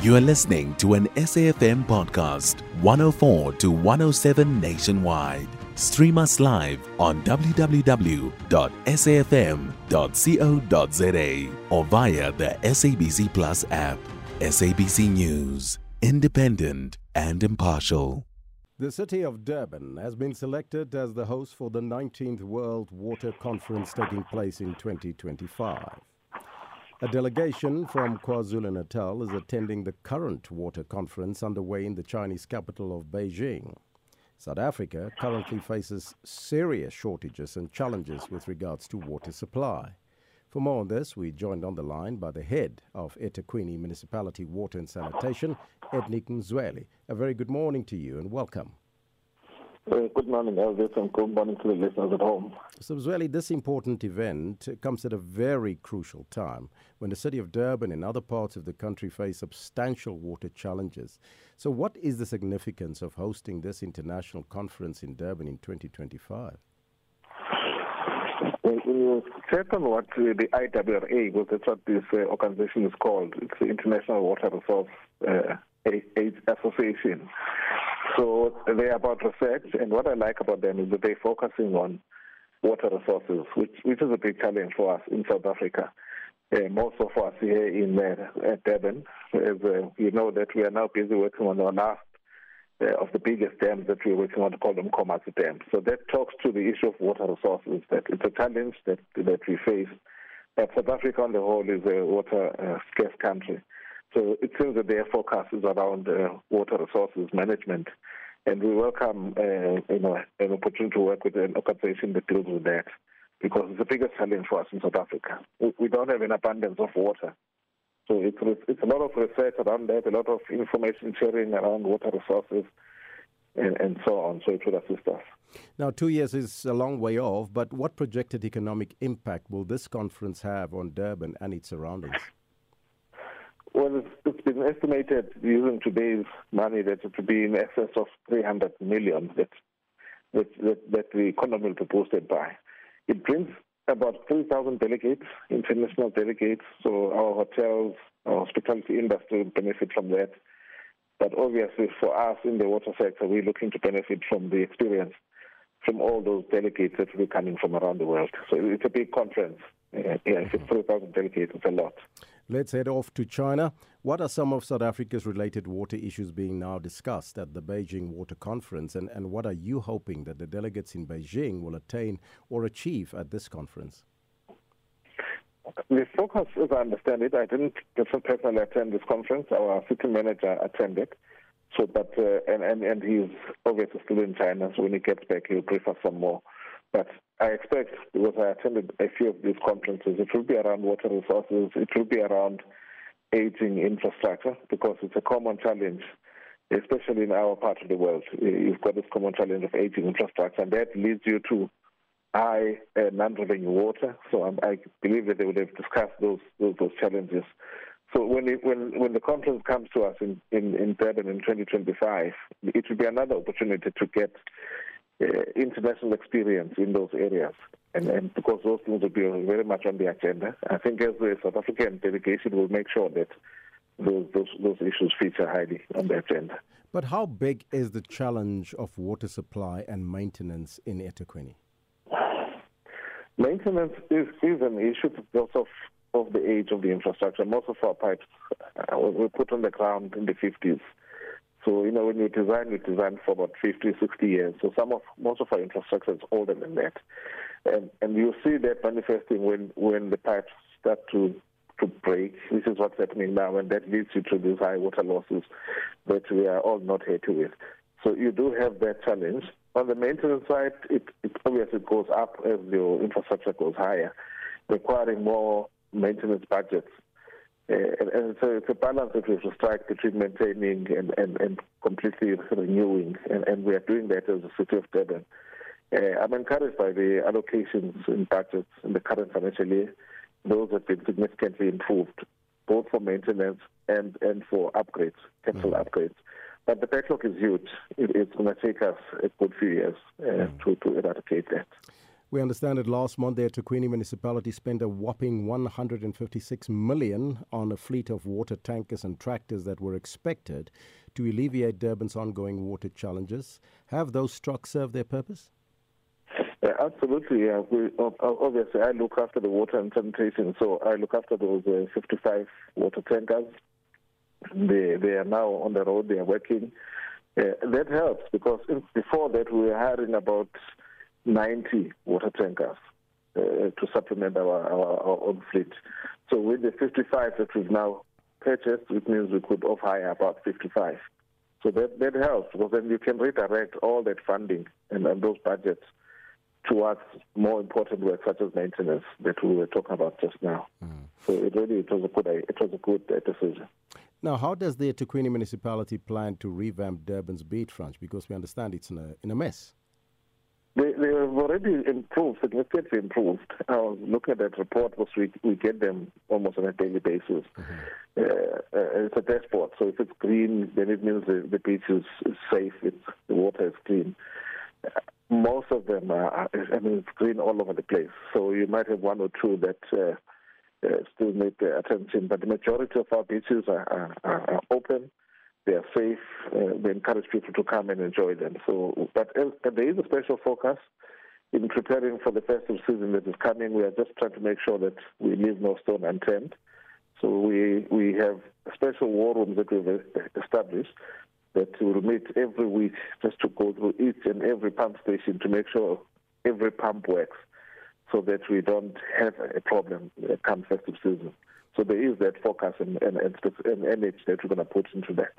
You are listening to an SAFM podcast, 104 to 107 nationwide. Stream us live on www.safm.co.za or via the SABC Plus app. SABC News, independent and impartial. The city of Durban has been selected as the host for the 19th World Water Conference taking place in 2025. A delegation from KwaZulu Natal is attending the current water conference underway in the Chinese capital of Beijing. South Africa currently faces serious shortages and challenges with regards to water supply. For more on this, we joined on the line by the head of eThekwini Municipality Water and Sanitation, Ednick Msweli. A very good morning to you and welcome. Uh, good morning, Elvis, and good morning to the listeners at home. So, Msweli, this important event comes at a very crucial time when the city of Durban and other parts of the country face substantial water challenges. So, what is the significance of hosting this international conference in Durban in 2025? When you what uh, the IWRA, because that's what this uh, organization is called, it's the International Water Resource uh, Association. So they're about research, and what I like about them is that they're focusing on water resources, which, which is a big challenge for us in South Africa. Uh, most of us here in uh, Durban, as uh, you know that we are now busy working on our last uh, of the biggest dams that we're working on, called Mkhomazi Dam. So that talks to the issue of water resources, that it's a challenge that, that we face. But South Africa on the whole is a water uh, scarce country. So it seems that their focus is around uh, water resources management, and we welcome uh, you know an opportunity to work with an organization that deals with that because it's the biggest challenge for us in South Africa. We don't have an abundance of water, so it's it's a lot of research around that, a lot of information sharing around water resources. And, and so on, so it will assist us. Now, two years is a long way off, but what projected economic impact will this conference have on Durban and its surroundings? Well, it's been estimated using today's money that it would be in excess of 300 million that, that, that, that the economy will be boosted by. It brings about 3,000 delegates, international delegates, so our hotels, our hospitality industry will benefit from that. But obviously, for us in the water sector, we're looking to benefit from the experience from all those delegates that will be coming from around the world. So it's a big conference. Yeah, if it's mm-hmm. 3,000 delegates, it's a lot. Let's head off to China. What are some of South Africa's related water issues being now discussed at the Beijing Water Conference, and, and what are you hoping that the delegates in Beijing will attain or achieve at this conference? The focus, as I understand it, I didn't personally attend this conference. Our city manager attended. So, but uh, and, and and he's obviously still in China. So when he gets back, he'll brief us some more. But I expect, because I attended a few of these conferences, it will be around water resources, it will be around aging infrastructure, because it's a common challenge, especially in our part of the world. You've got this common challenge of aging infrastructure, and that leads you to high uh, non-revenue water. So um, I believe that they would have discussed those those, those challenges. So when it, when when the conference comes to us in in, in Durban in 2025, it will be another opportunity to get uh, international experience in those areas. And, and because those things will be very much on the agenda, I think as the South African delegation will make sure that those, those, those issues feature highly on the agenda. But how big is the challenge of water supply and maintenance in eThekwini? Maintenance is, is an issue because of, of the age of the infrastructure. Most of our pipes uh, were put on the ground in the 50s. So, you know, when you design, you design for about 50, 60 years. So some of, most of our infrastructure is older than that. And, and you see that manifesting when, when the pipes start to, to break. This is what's happening now, and that leads you to these high water losses that we are all not happy with. So you do have that challenge. On the maintenance side, it, it obviously goes up as your infrastructure goes higher, requiring more maintenance budgets and, and so it's a balance that we have to strike between maintaining and, and, and completely renewing, and, and, we are doing that as a city of Durban. Uh, I'm encouraged by the allocations in budgets in the current financial year. Those have been significantly improved, both for maintenance and, and for upgrades, capital mm. upgrades. But the backlog is huge. It, it's going to take us a good few years uh, mm. to, to eradicate that. We understand that last month the eThekwini municipality spent a whopping 156 million on a fleet of water tankers and tractors that were expected to alleviate Durban's ongoing water challenges. Have those trucks served their purpose? Absolutely. Yeah. We, obviously, I look after the water and sanitation, so I look after those uh, 55 water tankers. They they are now on the road. They are working. Uh, that helps because before that we were hiring about 90 water tankers uh, to supplement our, our, our own fleet. So with the 55 that we've now purchased, it means we could off hire about 55. So that, that helps because then you can redirect all that funding and, and those budgets towards more important work such as maintenance that we were talking about just now. Mm. So it really it was a good it was a good uh, decision. Now, how does the eThekwini municipality plan to revamp Durban's beachfront? Because we understand it's in a in a mess. They, they have already improved, significantly improved. I was looking at that report because we, we get them almost on a daily basis. Mm-hmm. Uh, uh, it's a dashboard, so if it's green, then it means the, the beach is, safe, it's, the water is clean. Uh, most of them are, I mean, it's green all over the place. So you might have one or two that uh, uh, still need attention, but the majority of our beaches are, are, are open they are safe. Uh, they encourage people to come and enjoy them. So, but, but there is a special focus in preparing for the festive season that is coming. We are just trying to make sure that we leave no stone unturned. So we we have special war rooms that we've established that will meet every week just to go through each and every pump station to make sure every pump works so that we don't have a problem come festive season. So there is that focus and, and, and, and energy that we're going to put into that.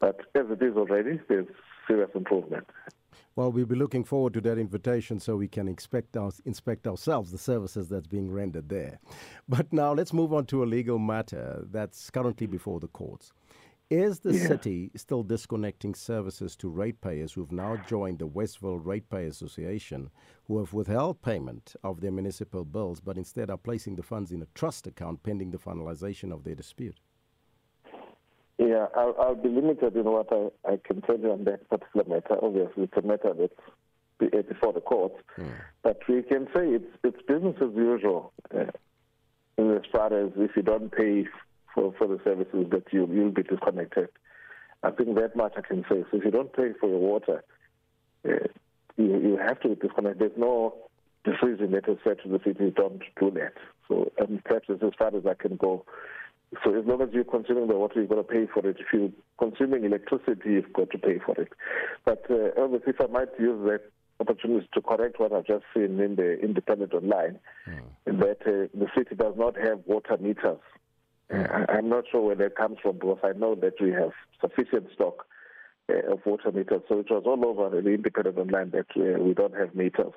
But as it is already, there's serious improvement. Well, we'll be looking forward to that invitation so we can expect our, inspect ourselves the services that's being rendered there. But now let's move on to a legal matter that's currently before the courts. Is the yeah. city still disconnecting services to ratepayers who've now joined the Westville Ratepayer Association, who have withheld payment of their municipal bills but instead are placing the funds in a trust account pending the finalization of their dispute? Yeah, I'll, I'll, be limited in what I, I, can tell you on that particular matter. Obviously, it's a matter that's uh, before the courts, mm. but we can say it's it's business as usual. Uh, as far as if you don't pay for, for the services that you you'll be disconnected. I think that much I can say. So if you don't pay for your water, uh, you you have to disconnect. There's no decision that is said to the city don't do that. So and perhaps as far as I can go. So as long as you're consuming the water, you've got to pay for it. If you're consuming electricity, you've got to pay for it. But uh, obviously, if I might use that opportunity to correct what I've just seen in the Independent Online, mm. that uh, the city does not have water meters. Uh, I'm not sure where that comes from because I know that we have sufficient stock uh, of water meters. So it was all over the Independent Online that uh, we don't have meters.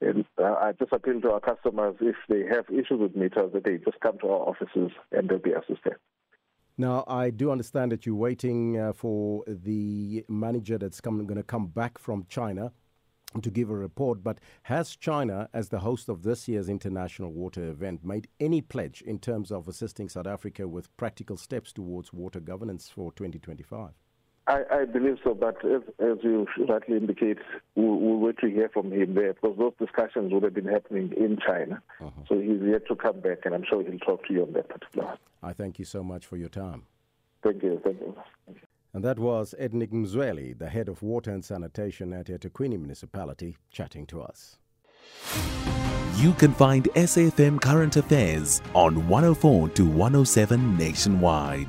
And I just appeal to our customers if they have issues with meters, that they just come to our offices and they'll be assisted. Now, I do understand that you're waiting uh, for the manager that's going to come back from China to give a report. But has China, as the host of this year's international water event, made any pledge in terms of assisting South Africa with practical steps towards water governance for 2025? I, I, believe so, but as, as you rightly indicate, we'll, we'll, wait to hear from him there because those discussions would have been happening in China. Uh-huh. So he's yet to come back, and I'm sure he'll talk to you on that particular. I thank you so much for your time. Thank you. Thank you. Thank you. And that was Ednick Msweli, the head of water and sanitation at eThekwini Municipality, chatting to us. You can find SAFM Current Affairs on 104 to 107 nationwide.